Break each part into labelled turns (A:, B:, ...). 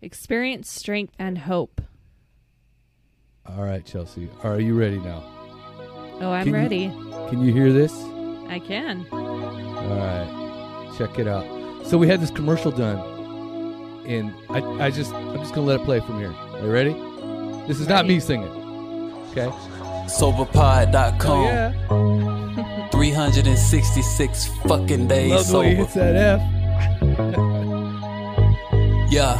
A: Experience strength and hope.
B: All right, Chelsea. Are you ready now?
A: Oh, I'm
B: Can you-
A: ready.
B: Can you hear this?
A: I can.
B: All right, check it out. So we had this commercial done, and I, I just, I'm just gonna let it play from here. Are you ready? This is not me singing. Okay.
C: Soberpod.com.
B: Oh yeah.
C: 366 fucking days
B: Love the way he
C: sober.
B: hits that F.
C: Yeah.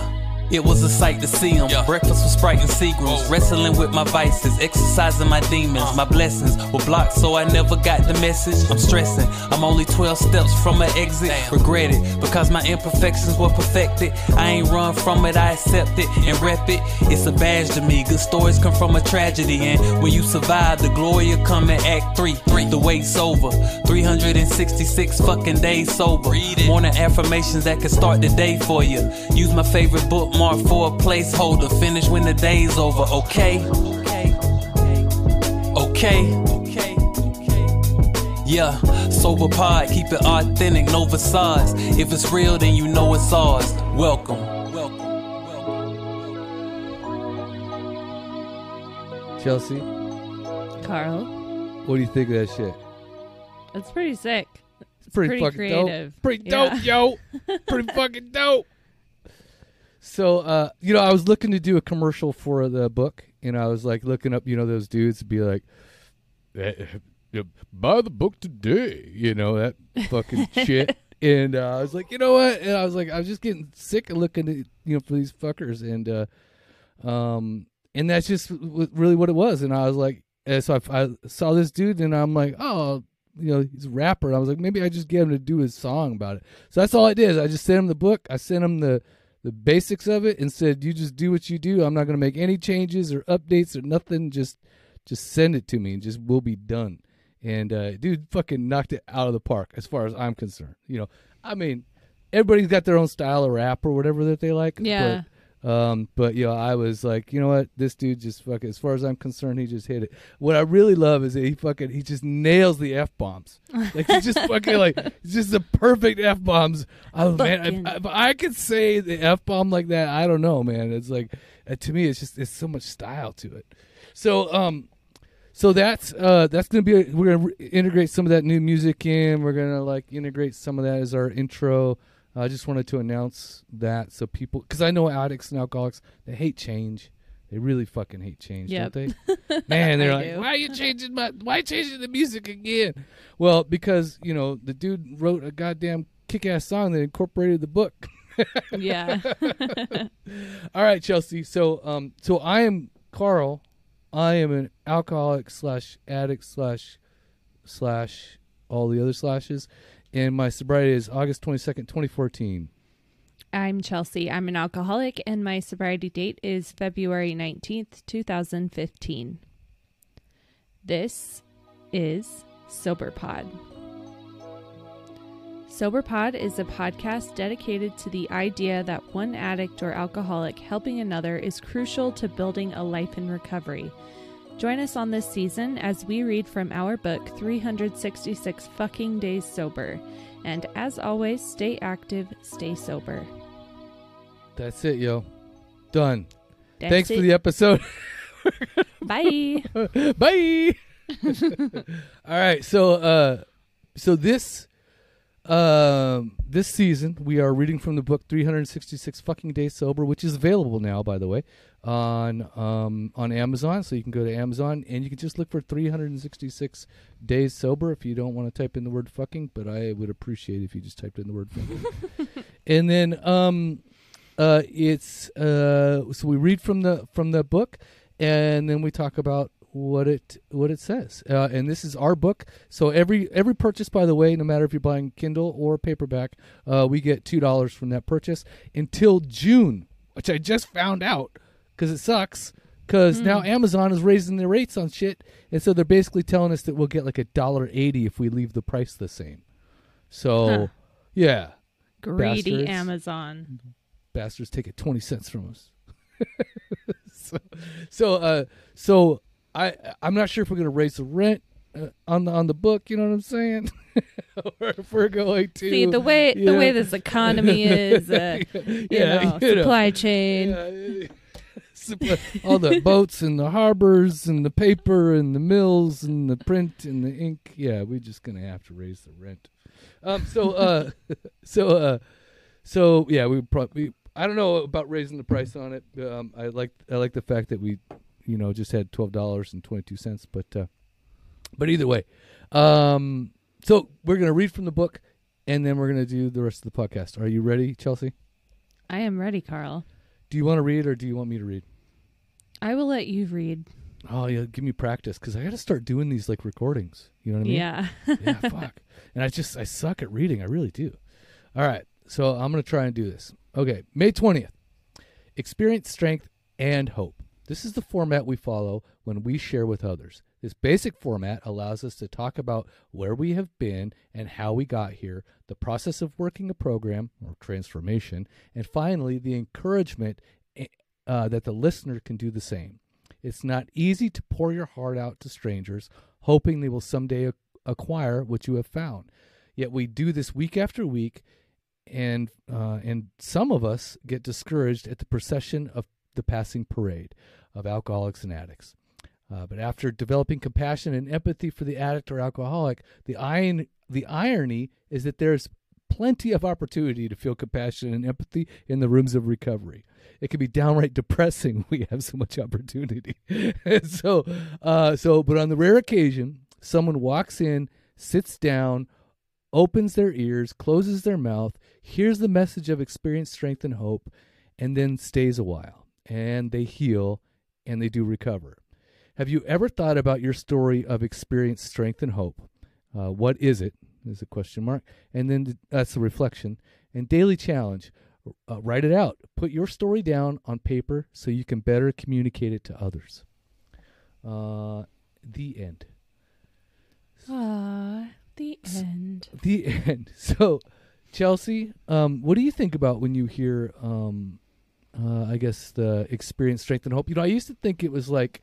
C: It was a sight to see him. Breakfast with Sprite and Seagrams. Wrestling with my vices, exercising my demons. My blessings were blocked, so I never got the message. I'm stressing. I'm only 12 steps from an exit. Regret it because my imperfections were perfected. I ain't run from it, I accept it and rep it. It's a badge to me. Good stories come from a tragedy, and when you survive, the glory will come in Act 3. The wait's over. 366 fucking days sober. Morning affirmations that can start the day for you. Use my favorite bookmark for a placeholder. Finish when the day's over, okay? Okay. Okay. Yeah, sober pod, keep it authentic, no facades. If it's real, then you know it's ours. Welcome. Welcome. Welcome.
B: Chelsea,
A: Carl.
B: what do you think of that shit?
A: That's pretty sick. It's
B: pretty,
A: pretty
B: fucking
A: creative.
B: dope. Pretty
A: Yeah.
B: dope, yo. pretty fucking dope. So, uh, you know, I was looking to do a commercial for the book, and I was like looking up, you know, those dudes to be like, "Eh, eh, buy the book today, you know, that fucking shit. And uh, I was like, you know what? And I was like, I was just getting sick of looking at, you know, for these fuckers. And, uh, um, and that's just w- really what it was. And I was like, and so I, I saw this dude, and I'm like, oh, you know, he's a rapper. And I was like, maybe I just get him to do his song about it. So that's all I did. Is I just sent him the book. I sent him the the basics of it and said, you just do what you do. I'm not going to make any changes or updates or nothing. Just just send it to me and just we'll be done. And uh, dude, fucking knocked it out of the park as far as I'm concerned. You know, I mean, everybody's got their own style of rap or whatever that they like.
A: Yeah.
B: But, um, but you know, I was like, you know what, this dude just fucking. As far as I'm concerned, he just hit it. What I really love is that he fucking he just nails the f bombs. Like he just fucking like it's just the perfect f bombs. Oh man, if, if I could say the f bomb like that, I don't know, man. It's like uh, to me, it's just it's so much style to it. So um, so that's uh that's gonna be a, we're gonna re- integrate some of that new music in. We're gonna like integrate some of that as our intro. I just wanted to announce that so people, because I know addicts and alcoholics, they hate change. They really fucking hate change,
A: Yep.
B: don't they? Man, they're like,
A: do.
B: why are you changing my? Why changing the music again? Well, because you know the dude wrote a goddamn kick-ass song that incorporated the book.
A: Yeah.
B: All right, Chelsea. So, um, so I am Carl. I am an alcoholic slash addict slash slash all the other slashes, and my sobriety is August twenty second, twenty fourteen.
A: I'm Chelsea. I'm an alcoholic, and my sobriety date is February 19th, 2015. This is SoberPod. SoberPod is a podcast dedicated to the idea that one addict or alcoholic helping another is crucial to building a life in recovery. Join us on this season as we read from our book 366 Fucking Days Sober. And as always, stay active, stay sober.
B: That's it, yo. Done.
A: That's
B: Thanks
A: it.
B: for the episode.
A: Bye.
B: Bye. All right, so uh so this um this season we are reading from the book 366 fucking days sober which is available now by the way on um on Amazon. So you can go to Amazon and you can just look for 366 days sober if you don't want to type in the word fucking but I would appreciate if you just typed in the word fucking. And then um uh it's uh so we read from the from the book and then we talk about what it what it says uh, and this is our book so every every purchase by the way no matter if you're buying kindle or paperback uh, we get two dollars from that purchase until june which i just found out because it sucks because now amazon is raising their rates on shit and so they're basically telling us that we'll get like a dollar 80 if we leave the price the same so
A: Huh.
B: yeah
A: Greedy
B: Bastards.
A: Amazon.
B: bastards take it 20 cents from us so so uh so i i'm not sure if we're going to raise the rent uh, on the on the book. You know what I'm saying? or if we're going to
A: See the way the way this economy is, uh, you
B: Yeah,
A: know,
B: you know.
A: supply chain.
B: Yeah, all the boats and the harbors and the paper and the mills and the print and the ink. Yeah, we're just gonna have to raise the rent. Um. So. Uh. so. Uh. So yeah, we probably. I don't know about raising the price on it. Um. I like. I like the fact that we, you know, just had twelve dollars and twenty two cents. But. uh But either way, um. So we're gonna read from the book, and then we're gonna do the rest of the podcast. Are you ready, Chelsea?
A: I am ready, Carl.
B: Do you want to read or do you want me to read?
A: I will let you read.
B: Oh yeah, give me practice because I got to start doing these like recordings. You know what I mean?
A: Yeah.
B: yeah. Fuck. And I just I suck at reading. I really do. All right. So I'm gonna try and do this. Okay. May twentieth. Experience strength and hope. This is the format we follow when we share with others. This basic format allows us to talk about where we have been and how we got here, the process of working a program or transformation, and finally, the encouragement eh, uh, that the listener can do the same. It's not easy to pour your heart out to strangers, hoping they will someday ac- acquire what you have found. Yet we do this week after week, and uh, and some of us get discouraged at the procession of the passing parade of alcoholics and addicts. Uh, but after developing compassion and empathy for the addict or alcoholic, the iron, the irony is that there's plenty of opportunity to feel compassion and empathy in the rooms of recovery. It can be downright depressing. We have so much opportunity. so, uh, so, but on the rare occasion, someone walks in, sits down, opens their ears, closes their mouth, hears the message of experience, strength, and hope, and then stays a while. And they heal and they do recover. Have you ever thought about your story of experience, strength, and hope? Uh, what is it? Is a question mark. And then th- that's a reflection. And daily challenge uh, write it out. Put your story down on paper so you can better communicate it to others. Uh, the end.
A: Ah, the end.
B: The end. So, Chelsea, um, what do you think about when you hear, um, uh, I guess, the experience, strength, and hope? You know, I used to think it was like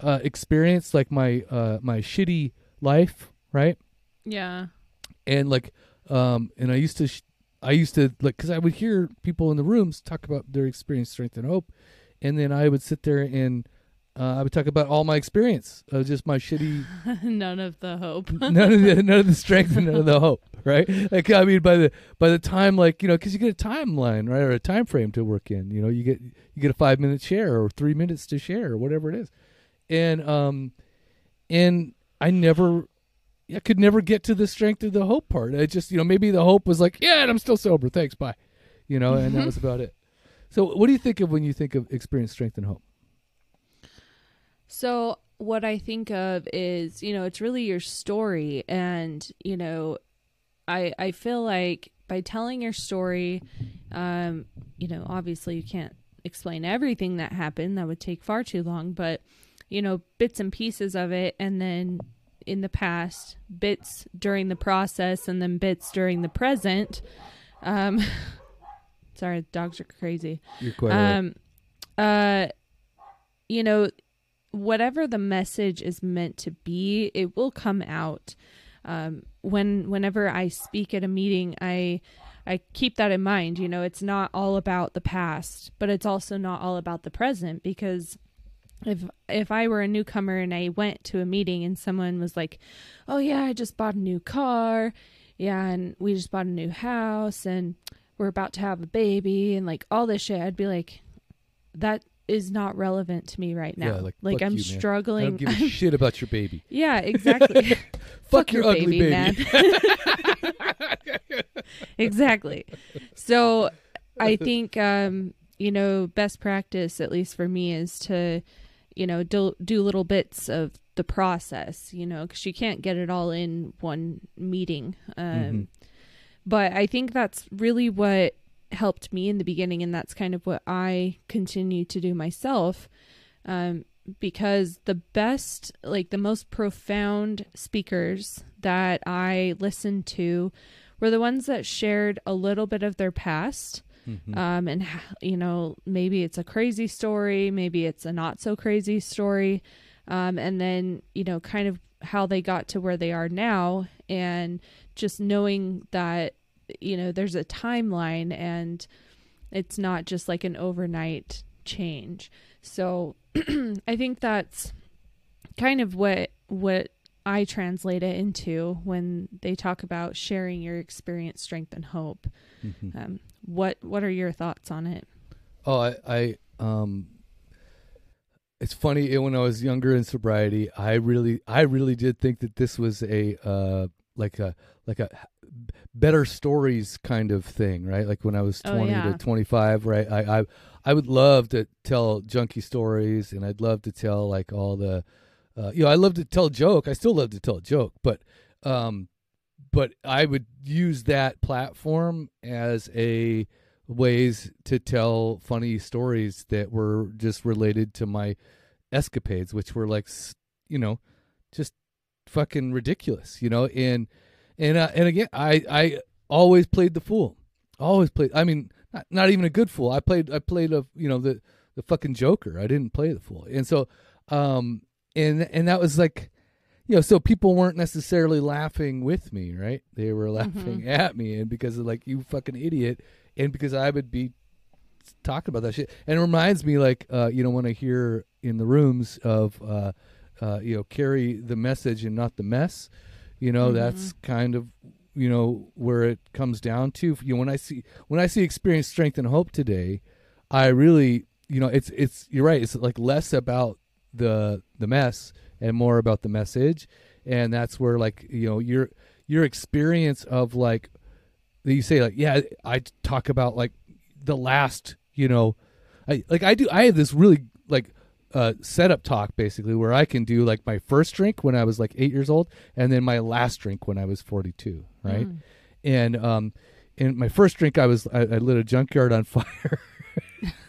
B: uh, experience, like my uh, my shitty life, right?
A: Yeah.
B: And like, um, and I used to, sh- I used to like, because I would hear people in the rooms talk about their experience, strength, and hope, and then I would sit there and uh, I would talk about all my experience, uh, just my shitty
A: None of the hope.
B: none of the none of the strength and none of the hope, right? Like I mean, by the by the time, like you know, because you get a timeline, right, or a time frame to work in. You know, you get you get a five minute share or three minutes to share or whatever it is, and um, and I never, I could never get to the strength of the hope part. I just, you know, maybe the hope was like, yeah, and I'm still sober, thanks, bye, you know, and that was about it. So, what do you think of when you think of experience, strength, and hope?
A: So what I think of is, you know, it's really your story and, you know, I I feel like by telling your story, um, you know, obviously you can't explain everything that happened. That would take far too long, but you know, bits and pieces of it and then in the past, bits during the process and then bits during the present. Um sorry, dogs are crazy
B: You're quite right.
A: um uh you know whatever the message is meant to be it will come out um when whenever i speak at a meeting i i keep that in mind you know it's not all about the past but it's also not all about the present because if if I were a newcomer and I went to a meeting and someone was like, "Oh yeah, I just bought a new car. Yeah, and we just bought a new house and we're about to have a baby and like all this shit." I'd be like, "That is not relevant to me right now.
B: Yeah, like, fuck
A: I'm
B: you, man. I
A: struggling.
B: don't give a shit about your baby.
A: yeah, exactly.
B: Fuck your ugly baby.
A: man. exactly. So I think um, you know, best practice at least for me is to you know, do do little bits of the process, you know, cuz you can't get it all in one meeting. Um
B: Mhm.
A: but I think that's really what helped me in the beginning and that's kind of what I continue to do myself. Um because the best like the most profound speakers that I listened to were the ones that shared a little bit of their past
B: Mhm.
A: um and you know maybe it's a crazy story maybe it's a not so crazy story um and then you know kind of how they got to where they are now and just knowing that you know there's a timeline and it's not just like an overnight change so i think that's kind of what what i translate it into when they talk about sharing your experience strength and hope
B: Mhm.
A: um, what what are your thoughts on it
B: Oh, I, I um, it's funny. When I was younger in sobriety, I really, I really did think that this was a uh, like a like a better stories kind of thing, right? Like when I was
A: Oh,
B: twenty
A: yeah.
B: to twenty five, right? I, I I would love to tell junkie stories, and I'd love to tell like all the, uh, you know, I love to tell a joke. I still love to tell a joke, but um, but I would use that platform as a ways to tell funny stories that were just related to my escapades, which were like, you know, just fucking ridiculous, you know. And and uh, and again, I I always played the fool, always played. I mean, not, not even a good fool. I played I played a you know the the fucking Joker. I didn't play the fool, and so um and and that was like. You know, so people weren't necessarily laughing with me, right? They were laughing at me, and because of like you fucking idiot, and because I would be talking about that shit. And it reminds me, like, uh, you know, when I hear in the rooms of, uh, uh, you know, carry the message and not the mess. You know, that's mm-hmm. kind of, you know, where it comes down to. You know, when I see when I see experience, strength, and hope today, I really, you know, it's it's you're right. It's like less about the the mess and more about the message, and that's where like you know your your experience of like that you say like yeah i talk about like the last you know i like i do i have this really like uh setup talk basically where i can do like my first drink when i was like eight years old and then my last drink when i was 42 right and um in my first drink i was i, I lit a junkyard on fire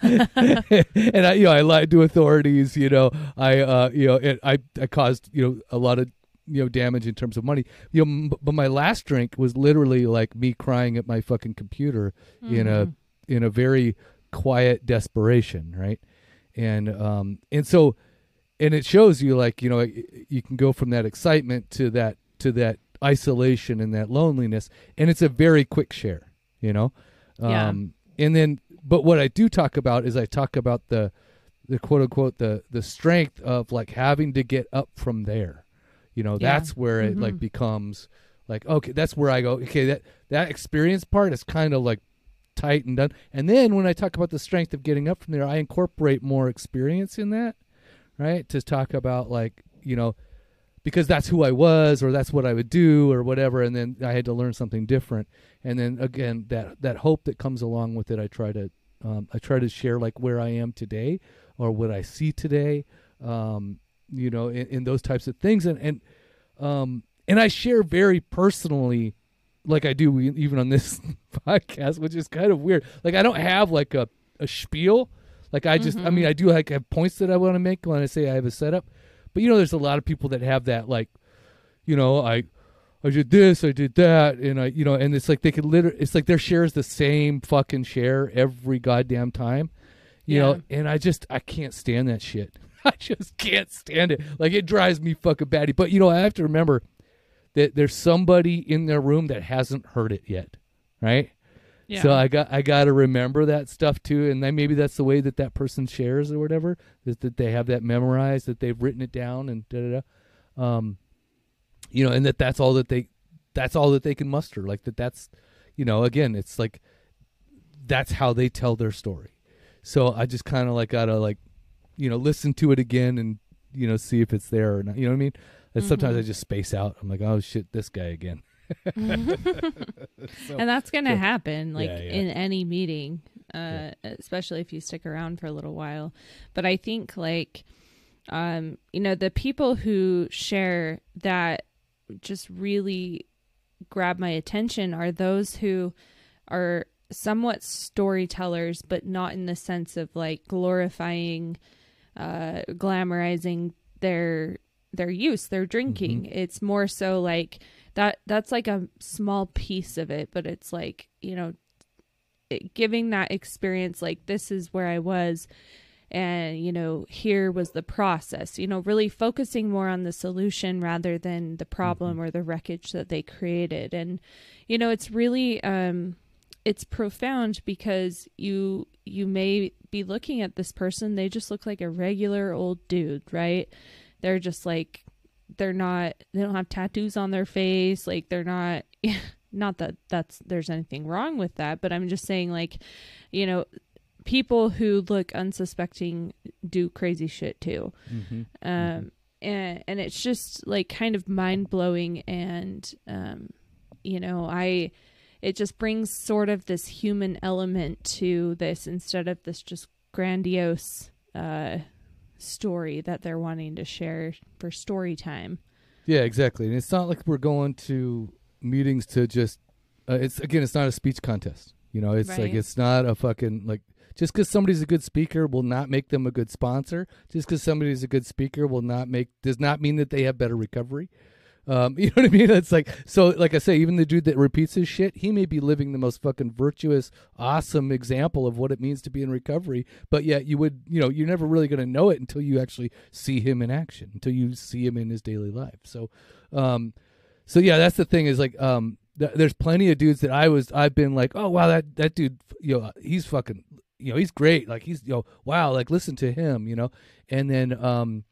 B: and I, you know, I lied to authorities. You know, I, uh, you know, it, I, I caused, you know, a lot of, you know, damage in terms of money. You know, m- but my last drink was literally like me crying at my fucking computer in a, in a very quiet desperation, right? And, um, and so, and it shows you like, you know, you can go from that excitement to that, to that isolation and that loneliness, and it's a very quick share, you know.
A: Yeah.
B: Um, and then, but what I do talk about is I talk about the, the quote unquote the the strength of like having to get up from there. You know,
A: Yeah.
B: that's where it like becomes like okay, that's where I go. Okay, that that experience part is kind of like tight and done. And then when I talk about the strength of getting up from there, I incorporate more experience in that, right? To talk about like you know because that's who I was or that's what I would do or whatever and then I had to learn something different and then again that that hope that comes along with it I try to um, I try to share like where I am today or what I see today um, you know in, in those types of things and and um, and I share very personally like I do even on this podcast which is kind of weird like I don't have like a, a spiel like I just I mean mm-hmm. I do like have points that I want to make when I say I have a setup but you know, there's a lot of people that have that, like, you know, I, I did this, I did that, and I, you know, and it's like they could literally, it's like their share is the same fucking share every goddamn time, you
A: Yeah.
B: know, and I just, I can't stand that shit. I just can't stand it. Like it drives me fucking batty. But you know, I have to remember that there's somebody in their room that hasn't heard it yet, right?
A: Yeah.
B: So I got I got to remember that stuff too, and then maybe that's the way that that person shares or whatever is that they have that memorized, that they've written it down, and da da da. Um, you know, and that that's all that they that's all that they can muster. Like that that's you know again, it's like that's how they tell their story. So I just kind of like gotta like you know listen to it again and you know see if it's there or not. You know what I mean? And sometimes I just space out. I'm like, oh shit, this guy again.
A: and that's going to happen like
B: Yeah, yeah.
A: in any meeting uh especially if you stick around for a little while but i think like um you know the people who share that just really grab my attention are those who are somewhat storytellers but not in the sense of like glorifying uh glamorizing their their use their drinking. It's more so like that that's like a small piece of it but it's like you know it, giving that experience like this is where i was and you know here was the process you know really focusing more on the solution rather than the problem
B: Mm-hmm.
A: or the wreckage that they created. And you know it's really um it's profound because you you may be looking at this person they just look like a regular old dude right they're just like they're not they don't have tattoos on their face like they're not not that that's there's anything wrong with that but i'm just saying like you know people who look unsuspecting do crazy shit too
B: Mm-hmm.
A: um and and it's just like kind of mind-blowing and um you know i it just brings sort of this human element to this instead of this just grandiose uh story that they're wanting to share for story time
B: Yeah, exactly. And it's not like we're going to meetings to just. Uh, it's again, it's not a speech contest. You know, it's like it's not a fucking like. Just because somebody's a good speaker will not make them a good sponsor. Just because somebody's a good speaker will not make does not mean that they have better recovery. Um, you know what I mean? It's like so. Like I say, even the dude that repeats his shit, he may be living the most fucking virtuous, awesome example of what it means to be in recovery. But yet, you would, you know, you're never really going to know it until you actually see him in action, until you see him in his daily life. So, um, so yeah, that's the thing is like, um, th- there's plenty of dudes that I was, I've been like, oh wow, that that dude, you know, he's fucking, you know, he's great. Like he's, you know, wow, like listen to him, you know, and then, um,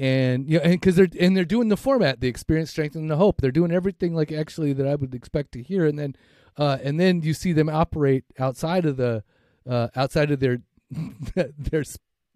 B: and you know, and because they're and they're doing the format, the experience, strength, and the hope. They're doing everything like actually that I would expect to hear, and then, uh, and then you see them operate outside of the, uh, outside of their, their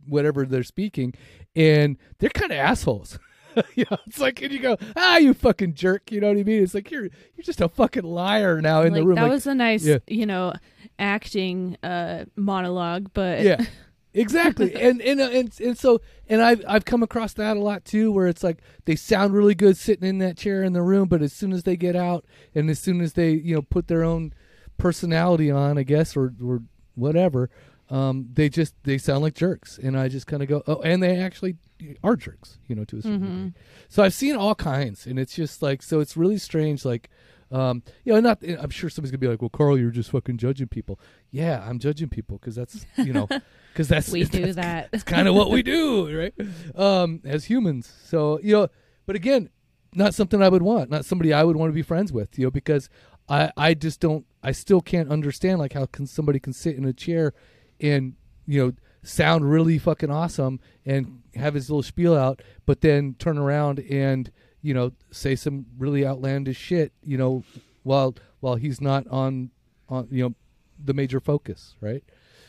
B: whatever they're speaking, and they're kind of assholes. you know, it's like, and you go, ah, you fucking jerk. You know what I mean? It's like you're you're just a fucking liar now in
A: like
B: the room.
A: that
B: like,
A: was a nice
B: yeah.
A: you know acting uh monologue but
B: yeah exactly. And and, uh, and and so and i've i've come across that a lot too where it's like they sound really good sitting in that chair in the room but as soon as they get out and as soon as they you know put their own personality on i guess or or whatever um they just they sound like jerks. And i just kind of go oh and they actually are jerks you know to a certain
A: Mhm.
B: degree. So i've seen all kinds and it's just like so it's really strange like um you know not i'm sure somebody's gonna be like well carl you're just fucking judging people. Yeah i'm judging people because that's you know because that's
A: we do
B: that's
A: that
B: it's kind of what we do, right? Um, as humans. So you know, but again, not something I would want. Not somebody I would want to be friends with. You know, because I I just don't. I still can't understand like how can somebody can sit in a chair and you know sound really fucking awesome and have his little spiel out, but then turn around and you know say some really outlandish shit. You know, while while he's not on on you know the major focus, right?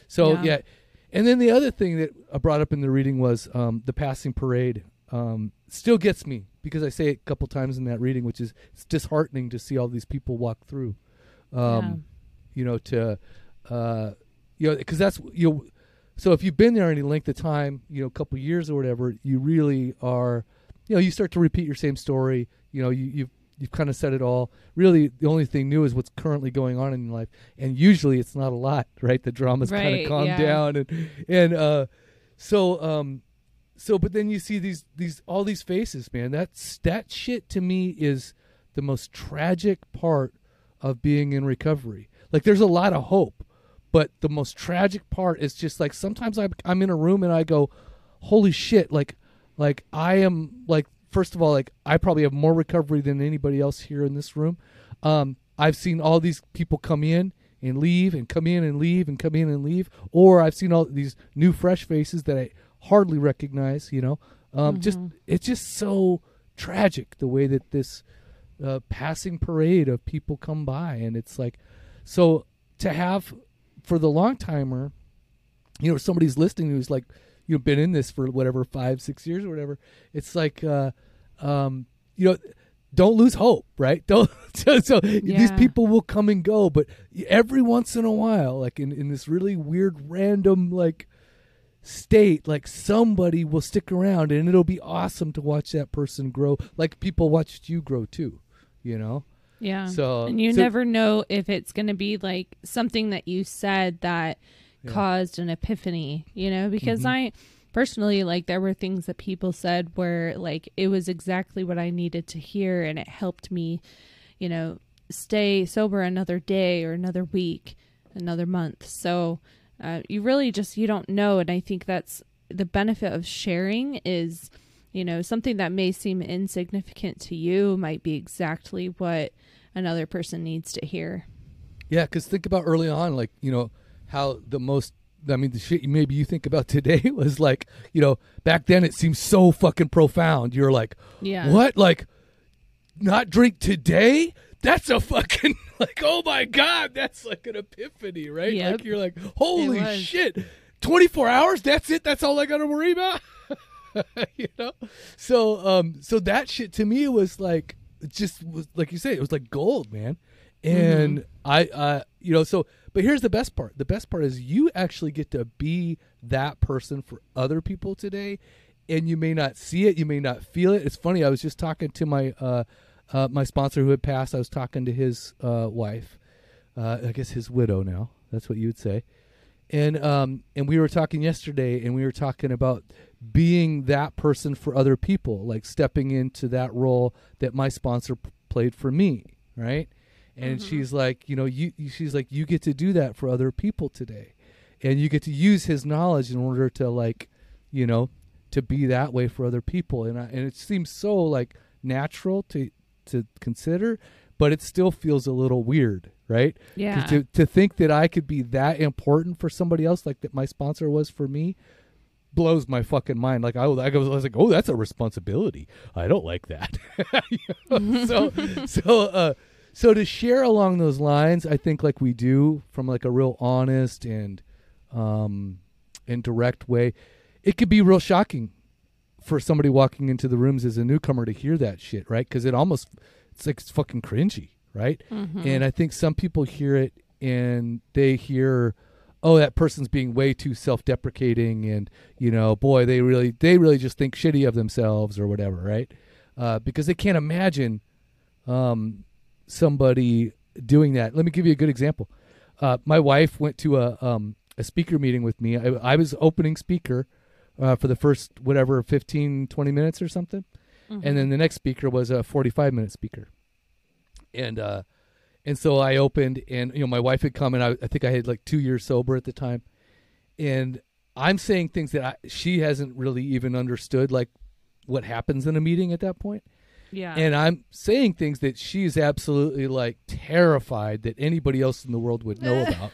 B: So
A: Yeah.
B: yeah. And then the other thing that I brought up in the reading was um, the passing parade. Um, still gets me because I say it a couple times in that reading, which is it's disheartening to see all these people walk through. Um, You know, to uh, you know, because that's you know, so if you've been there any length of time, you know, a couple years or whatever, you really are, you know, you start to repeat your same story. You know, you you've you've kind of said it all. Really, the only thing new is what's currently going on in your life, and usually it's not a lot, right? The drama's kind of calmed
A: yeah.
B: down, and and uh, so um, so but then you see these these all these faces, man. That's that shit to me is the most tragic part of being in recovery. Like, there's a lot of hope, but the most tragic part is just like sometimes I'm I'm in a room and I go, holy shit, like like I am like first of all like I probably have more recovery than anybody else here in this room. Um, I've seen all these people come in and leave and come in and leave and come in and leave, or I've seen all these new fresh faces that I hardly recognize. You know, um, just it's just so tragic the way that this uh, passing parade of people come by, and it's like so to have for the long timer, you know, somebody's listening who's like you've been in this for whatever five six years or whatever. It's like uh, um, you know. Don't lose hope, right? Don't. So, so these people will come and go, but every once in a while, like in, in this really weird, random, like state, like somebody will stick around, and it'll be awesome to watch that person grow, like people watched you grow too. You know.
A: Yeah.
B: So-
A: and you
B: so-
A: never know if it's going to be like something that you said that
B: Yeah.
A: caused an epiphany, you know, because
B: Mhm.
A: I personally like there were things that people said where like it was exactly what I needed to hear and it helped me, you know, stay sober another day or another week, another month. So, uh, you really just you don't know and i think that's the benefit of sharing is you know something that may seem insignificant to you might be exactly what another person needs to hear
B: Yeah, because think about early on, like you know how the most. I mean, the shit maybe you think about today was like, you know, back then it seems so fucking profound. You're like,
A: yeah
B: what? Like, not drink today? That's a fucking like, oh my god, that's like an epiphany, right?
A: Yep.
B: Like you're like, holy shit, 24 hours? That's it? That's all I got to worry about? you know? So, um, so that shit to me was like, it just was like you say, it was like gold, man. And I, uh, you know, so, but here's the best part. The best part is you actually get to be that person for other people today, and you may not see it, you may not feel it. It's funny. I was just talking to my, uh, uh, my sponsor who had passed. I was talking to his uh, wife, uh, I guess his widow now. That's what you would say. And um, and we were talking yesterday, and we were talking about being that person for other people, like stepping into that role that my sponsor p- played for me, right? And she's like, you know, you she's like, you get to do that for other people today, and you get to use his knowledge in order to like, you know, to be that way for other people. And I, and it seems so like natural to to consider, but it still feels a little weird, right
A: yeah
B: To to think that I could be that important for somebody else, like that my sponsor was for me, blows my fucking mind. Like I was, I was, I was like, oh, that's a responsibility. I don't like that. You know? so so uh, so to share along those lines, I think like we do from like a real honest and um and direct way, it could be real shocking for somebody walking into the rooms as a newcomer to hear that shit, right? Because it almost it's like it's fucking cringy, right? And I think some people hear it and they hear, oh, that person's being way too self-deprecating, and you know, boy, they really they really just think shitty of themselves or whatever, right? Uh, because they can't imagine um, somebody doing that. Let me give you a good example. Uh, my wife went to a um, a speaker meeting with me. I, I was opening speaker uh, for the first whatever 15, 20 minutes or something, and then the next speaker was a forty five minute speaker, and uh, and so I opened, and you know my wife had come, and I, I think I had like two years sober at the time, and I'm saying things that I, she hasn't really even understood, like what happens in a meeting at that point
A: yeah
B: and I'm saying things that she's absolutely like terrified that anybody else in the world would know about.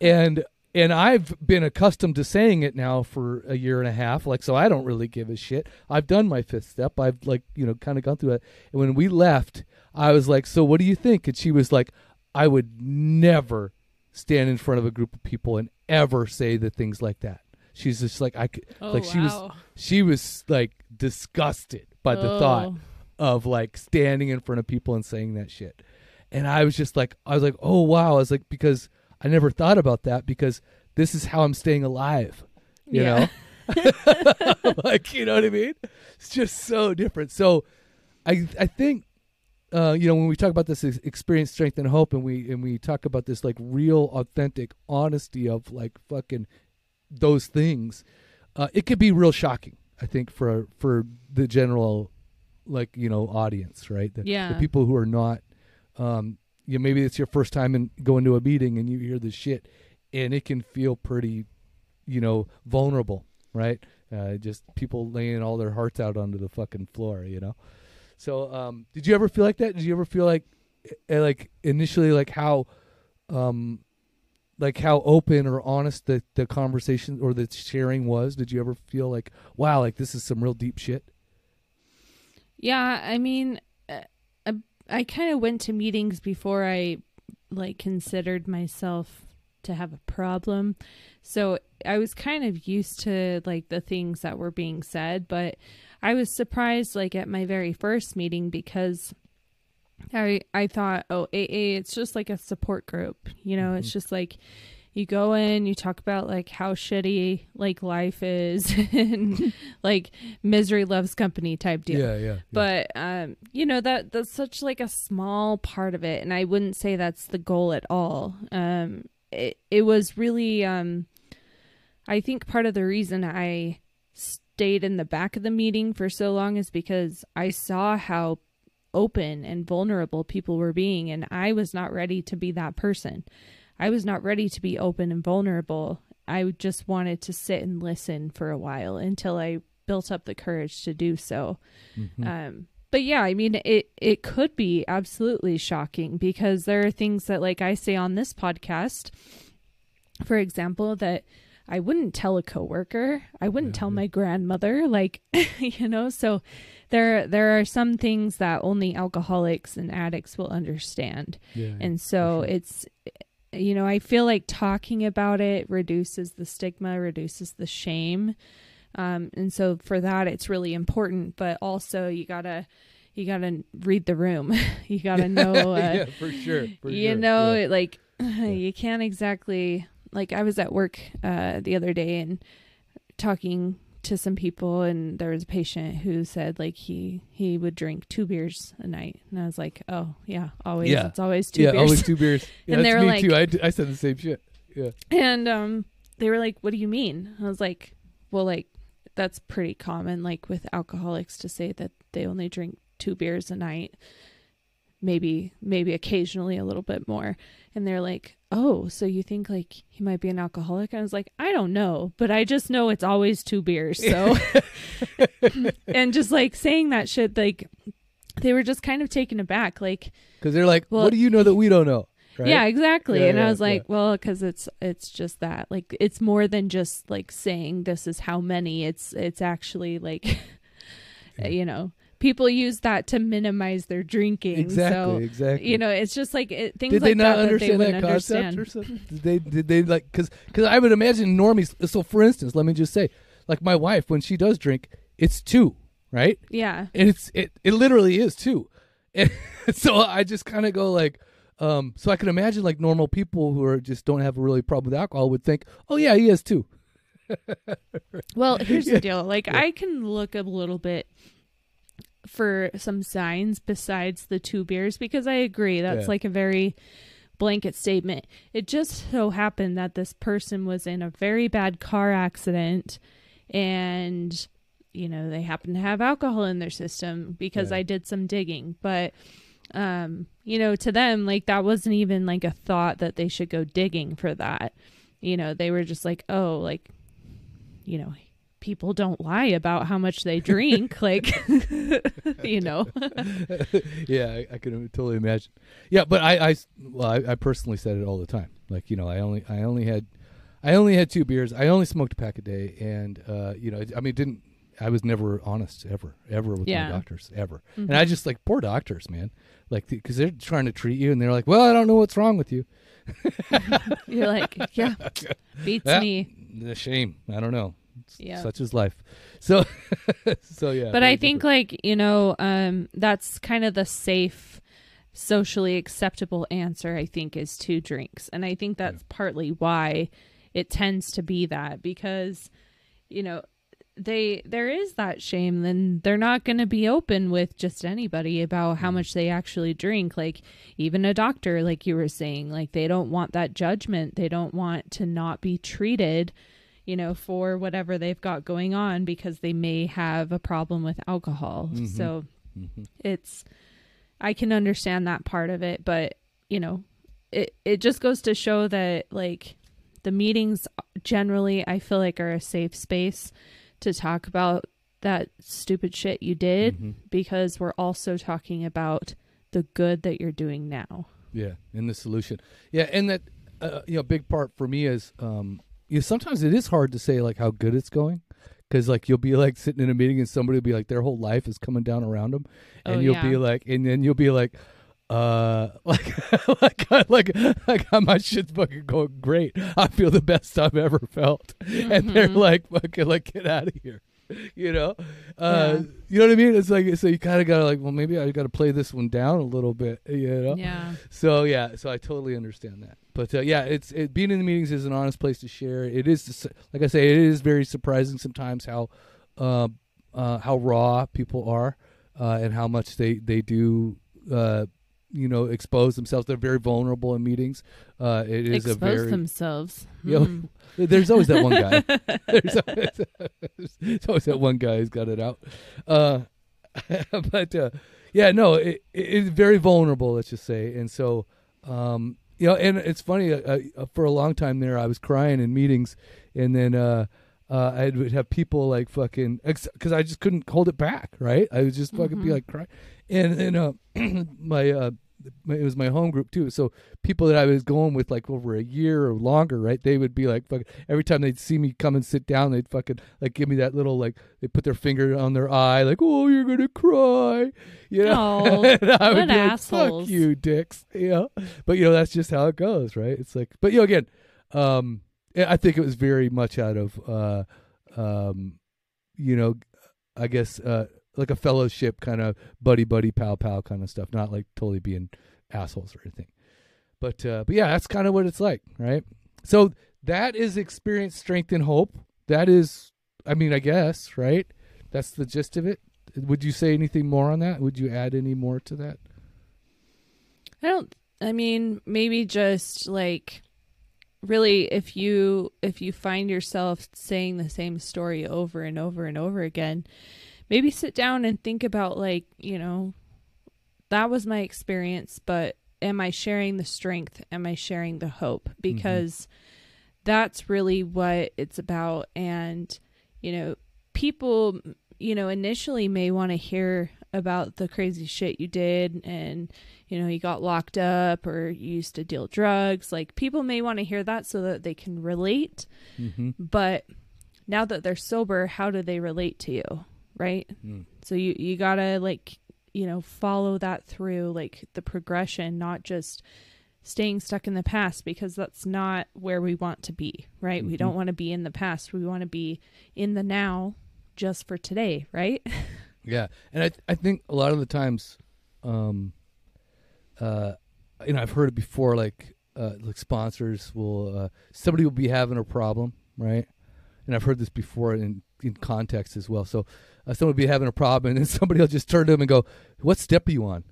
B: and and I've been accustomed to saying it now for a year and a half, like so I don't really give a shit. I've done my fifth step. I've like, you know, kind of gone through it. And when we left, I was like, "So what do you think?" And she was like, "I would never stand in front of a group of people and ever say the things like that." She's just like I could
A: Oh,
B: like she was she was like disgusted by the thought
A: Oh.
B: Of like standing in front of people and saying that shit. And I was just like, I was like, oh wow. I was like, because I never thought about that because this is how I'm staying alive. You
A: Yeah.
B: know? like, you know what I mean? It's just so different. So I I think uh, you know, when we talk about this experience, strength, and hope, and we and we talk about this like real, authentic honesty of like fucking those things, uh, it could be real shocking. I think for for the general, like you know, audience, right? The,
A: Yeah.
B: the people who are not, um, you know, maybe it's your first time in going to a meeting and you hear this shit, and it can feel pretty, you know, vulnerable, right? Uh, just people laying all their hearts out onto the fucking floor, you know. So, um, did you ever feel like that? Did you ever feel like, uh, like initially, like how, um, like how open or honest the the conversation or the sharing was? Did you ever feel like, wow, like this is some real deep shit?
A: Yeah, I mean, uh, I, I kind of went to meetings before I like considered myself to have a problem. So I was kind of used to like the things that were being said, but I was surprised like at my very first meeting because I I thought, oh, AA, it's just like a support group. You know, it's just like you go in, you talk about like how shitty like life is and like misery loves company type deal.
B: Yeah, yeah. yeah.
A: But um, you know that that's such like a small part of it, and I wouldn't say that's the goal at all. Um, it it was really um, I think part of the reason I stayed in the back of the meeting for so long is because I saw how open and vulnerable people were being, and I was not ready to be that person. I was not ready to be open and vulnerable. I just wanted to sit and listen for a while until I built up the courage to do so.
B: Mm-hmm.
A: Um, but yeah, I mean, it it could be absolutely shocking because there are things that, like I say on this podcast, for example, that I wouldn't tell a coworker. I wouldn't
B: Yeah,
A: tell
B: yeah.
A: my grandmother. Like, you know, so there there are some things that only alcoholics and addicts will understand,
B: yeah,
A: and so
B: sure.
A: it's you know i feel like talking about it reduces the stigma reduces the shame um, and so for that it's really important but also you gotta you gotta read the room you gotta know uh,
B: yeah, for sure. For
A: you
B: sure.
A: know
B: yeah.
A: like you can't exactly like i was at work uh, the other day and talking to some people and there was a patient who said like he he would drink two beers a night and i was like oh yeah always
B: Yeah.
A: it's always two
B: yeah,
A: beers
B: always two beers. Yeah,
A: And they were
B: me
A: like-
B: too. I, I said the same shit. Yeah.
A: And um they were like, "What do you mean?" I was like, "Well, like that's pretty common like with alcoholics to say that they only drink two beers a night. Maybe maybe occasionally a little bit more." And they're like, "Oh, so you think like he might be an alcoholic?" And I was like, "I don't know, but I just know it's always two beers." So and just like saying that shit like they were just kind of taken aback like
B: Because they're like,
A: Well-
B: what do you know that we don't know? Right?
A: yeah, exactly.
B: Yeah,
A: and
B: yeah,
A: I was like,
B: yeah.
A: well, because it's it's just that. Like, it's more than just like saying this is how many. It's it's actually like, you know, people use that to minimize their drinking.
B: Exactly.
A: So
B: exactly.
A: you know, it's just like it, things
B: did
A: like
B: they not
A: that that they
B: understand
A: wouldn't
B: that concept
A: understand.
B: or something? Did they? Did they like? Because because I would imagine normies. So for instance, let me just say, like my wife, when she does drink, it's two, right?
A: Yeah,
B: and it's it it literally is two, and so i just kind of go like um so i can imagine like normal people who are just don't have a really problem with alcohol would think oh yeah he has two
A: Well, here's
B: Yeah.
A: the deal. Like I can look a little bit for some signs besides the two beers because I agree that's
B: Yeah.
A: like a very blanket statement. It just so happened that this person was in a very bad car accident and you know, they happen to have alcohol in their system because
B: Yeah.
A: I did some digging, but um, you know, to them like that wasn't even like a thought that they should go digging for that. You know, they were just like, "Oh, like you know, people don't lie about how much they drink. like, you know,
B: yeah I, I can totally imagine yeah but i i well I, I personally said it all the time like you know i only i only had i only had two beers i only smoked a pack a day and uh you know i mean didn't i was never honest ever ever with
A: Yeah.
B: my doctors ever
A: Mhm.
B: and i just like poor doctors man like because they're trying to treat you and they're like well i don't know what's wrong with you
A: you're like, yeah, beats
B: Yeah.
A: me.
B: the shame i don't know
A: Yeah.
B: such is life so so yeah
A: But I think,
B: different.
A: like, you know, um, that's kind of the safe, socially acceptable answer, I think, is two drinks. And I think that's partly why it tends to be that because, you know, they there is that shame then they're not going to be open with just anybody about how much they actually drink like even a doctor like you were saying like they don't want that judgment they don't want to not be treated you know for whatever they've got going on because they may have a problem with alcohol
B: Mhm.
A: so
B: Mhm.
A: it's i can understand that part of it but you know it it just goes to show that like the meetings generally i feel like are a safe space to talk about that stupid shit you did
B: Mhm.
A: because we're also talking about the good that you're doing now
B: Yeah, and the solution. Yeah, and that uh, you know, big part for me is um, you know, sometimes it is hard to say like how good it's going because like you'll be like sitting in a meeting and somebody will be like their whole life is coming down around them, and
A: Oh,
B: you'll
A: yeah.
B: be like, and then you'll be like. Uh, like, like, like, like, my shit's fucking going great. I feel the best I've ever felt, and they're
A: Mhm.
B: like, fucking, like, get out of here, you know. Uh,
A: Yeah.
B: you know what I mean? It's like, so you kind of gotta like, well, maybe I got to play this one down a little bit, you know.
A: yeah
B: So yeah, so I totally understand that. But uh, yeah, it's it, being in the meetings is an honest place to share. It is, like I say, it is very surprising sometimes how uh, uh, how raw people are uh, and how much they they do. You know, expose themselves. They're very vulnerable in meetings. Uh, it is
A: expose
B: a very
A: themselves
B: Yeah.
A: Hmm.
B: there's always that one guy. there's, always, there's always that one guy who's got it out. Uh, but uh, yeah, no, it, it, it's very vulnerable. Let's just say, and so um, you know, and it's funny. Uh, uh, for a long time there, I was crying in meetings, and then uh, uh, I would have people like fucking because I just couldn't hold it back. Right, I would just fucking be
A: Mhm.
B: like crying, and then uh, my uh, my- it was my home group too. So people that I was going with like over a year or longer, right? They would be like fucking every time they'd see me come and sit down, they'd fucking like give me that little like they put their finger on their eye, like oh you're gonna cry, you know.
A: Aw,
B: and I would
A: what
B: be like,
A: assholes.
B: Fuck you, dicks. You know, but you know that's just how it goes, right? It's like, but you know, again, um, I think it was very much out of, uh, um, you know, I guess uh, like a fellowship kind of buddy buddy pal pal kind of stuff, not like totally being assholes or anything. But uh, but yeah, that's kind of what it's like, right? So that is experience, strength, and hope. That is, I mean, I guess, right? That's the gist of it. Would you say anything more on that? Would you add any more to that?
A: I don't I mean maybe just like really if you if you find yourself saying the same story over and over and over again, maybe sit down and think about like, you know, that was my experience, but am I sharing the strength? Am I sharing the hope? Because that's really what it's about and you know, people you know initially may want to hear about the crazy shit you did and you know you got locked up or you used to deal drugs like people may want to hear that so that they can relate
B: Mm-hmm.
A: but now that they're sober how do they relate to you right
B: Mm.
A: so you you got to like you know follow that through like the progression not just staying stuck in the past because that's not where we want to be right we
B: Mhm.
A: don't want to be in the past we want to be in the now just for today right
B: Yeah, and I I think a lot of the times, um, uh, you know, I've heard it before. Like, uh, like sponsors will uh, somebody will be having a problem, right? And I've heard this before in in context as well. So, uh, someone will be having a problem, and then somebody will just turn to them and go, "What step are you on?"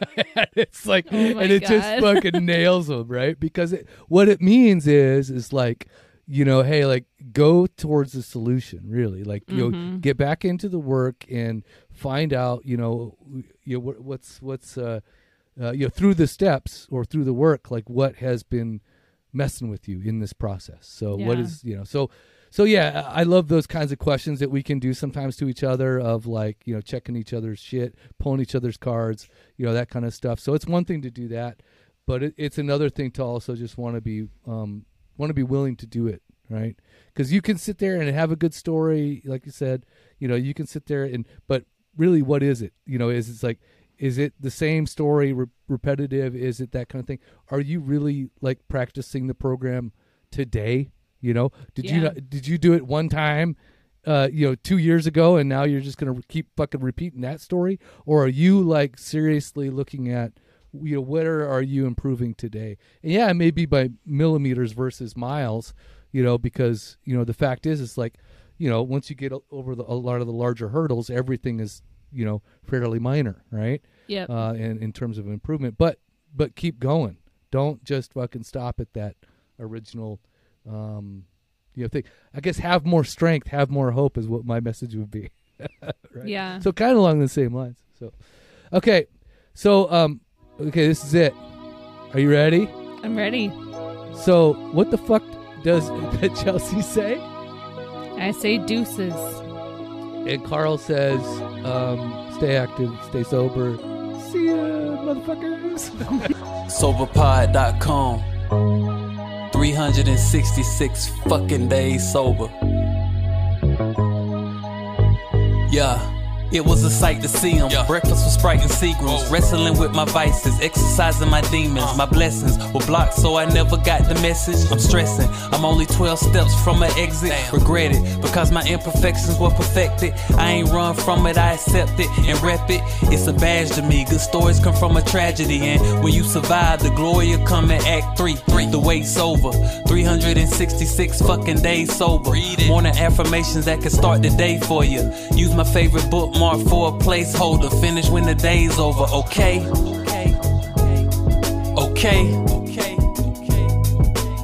B: it's like,
A: Oh
B: and it just fucking nails them, right? Because it, what it means is, is like, you know, hey, like go towards the solution, really. Like, you know,
A: Mhm.
B: get back into the work and find out, you know, you know what, what's what's uh, uh, you know through the steps or through the work, like what has been messing with you in this process. So what
A: Yeah.
B: is you know so. So yeah, I love those kinds of questions that we can do sometimes to each other of like, you know, checking each other's shit, pulling each other's cards, you know, that kind of stuff. So it's one thing to do that, but it, it's another thing to also just want to be um want to be willing to do it, right? Cuz you can sit there and have a good story, like you said, you know, you can sit there and but really what is it? You know, is it's like is it the same story re- repetitive is it that kind of thing are you really like practicing the program today you know? Did you
A: Yeah.
B: not, did you do it one time uh you know 2 years ago and now you're just going to keep fucking repeating that story? Or are you like seriously looking at you know where are you improving today? And yeah it may be by millimeters versus miles you know because you know the fact is it's like you know once you get over the, a lot of the larger hurdles everything is you know fairly minor right?
A: Yep.
B: Uh in, in terms of improvement. But but keep going. Don't just fucking stop at that original um you know thing i guess have more strength have more hope is what my message would be. Right?
A: Yeah.
B: So kind of along the same lines. So okay. So um okay this is it. Are you ready?
A: I'm ready.
B: So what the fuck does chelsea say?
A: I say deuces.
B: And carl says um stay active stay sober. See ya motherfuckers.
C: Soberpod.com. 366 fucking days sober. Yeah. It was a sight to see him. Breakfast with Sprite and Seagrams. Wrestling with my vices, exercising my demons. My blessings were blocked, so I never got the message. I'm stressing. I'm only 12 steps from an exit. Regret it because my imperfections were perfected. I ain't run from it, I accept it and rep it. It's a badge to me. Good stories come from a tragedy, and when you survive, the glory will come in Act 3. Three. The wait's over. 366 fucking days sober. Morning affirmations that can start the day for you. Use my favorite bookmark for a placeholder. Finish when the day's over, okay? Okay. Okay.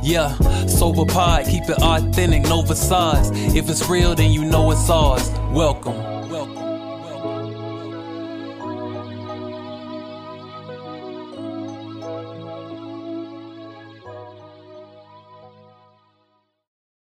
C: Yeah, sober pod, keep it authentic, no facades. If it's real, then you know it's ours. Welcome.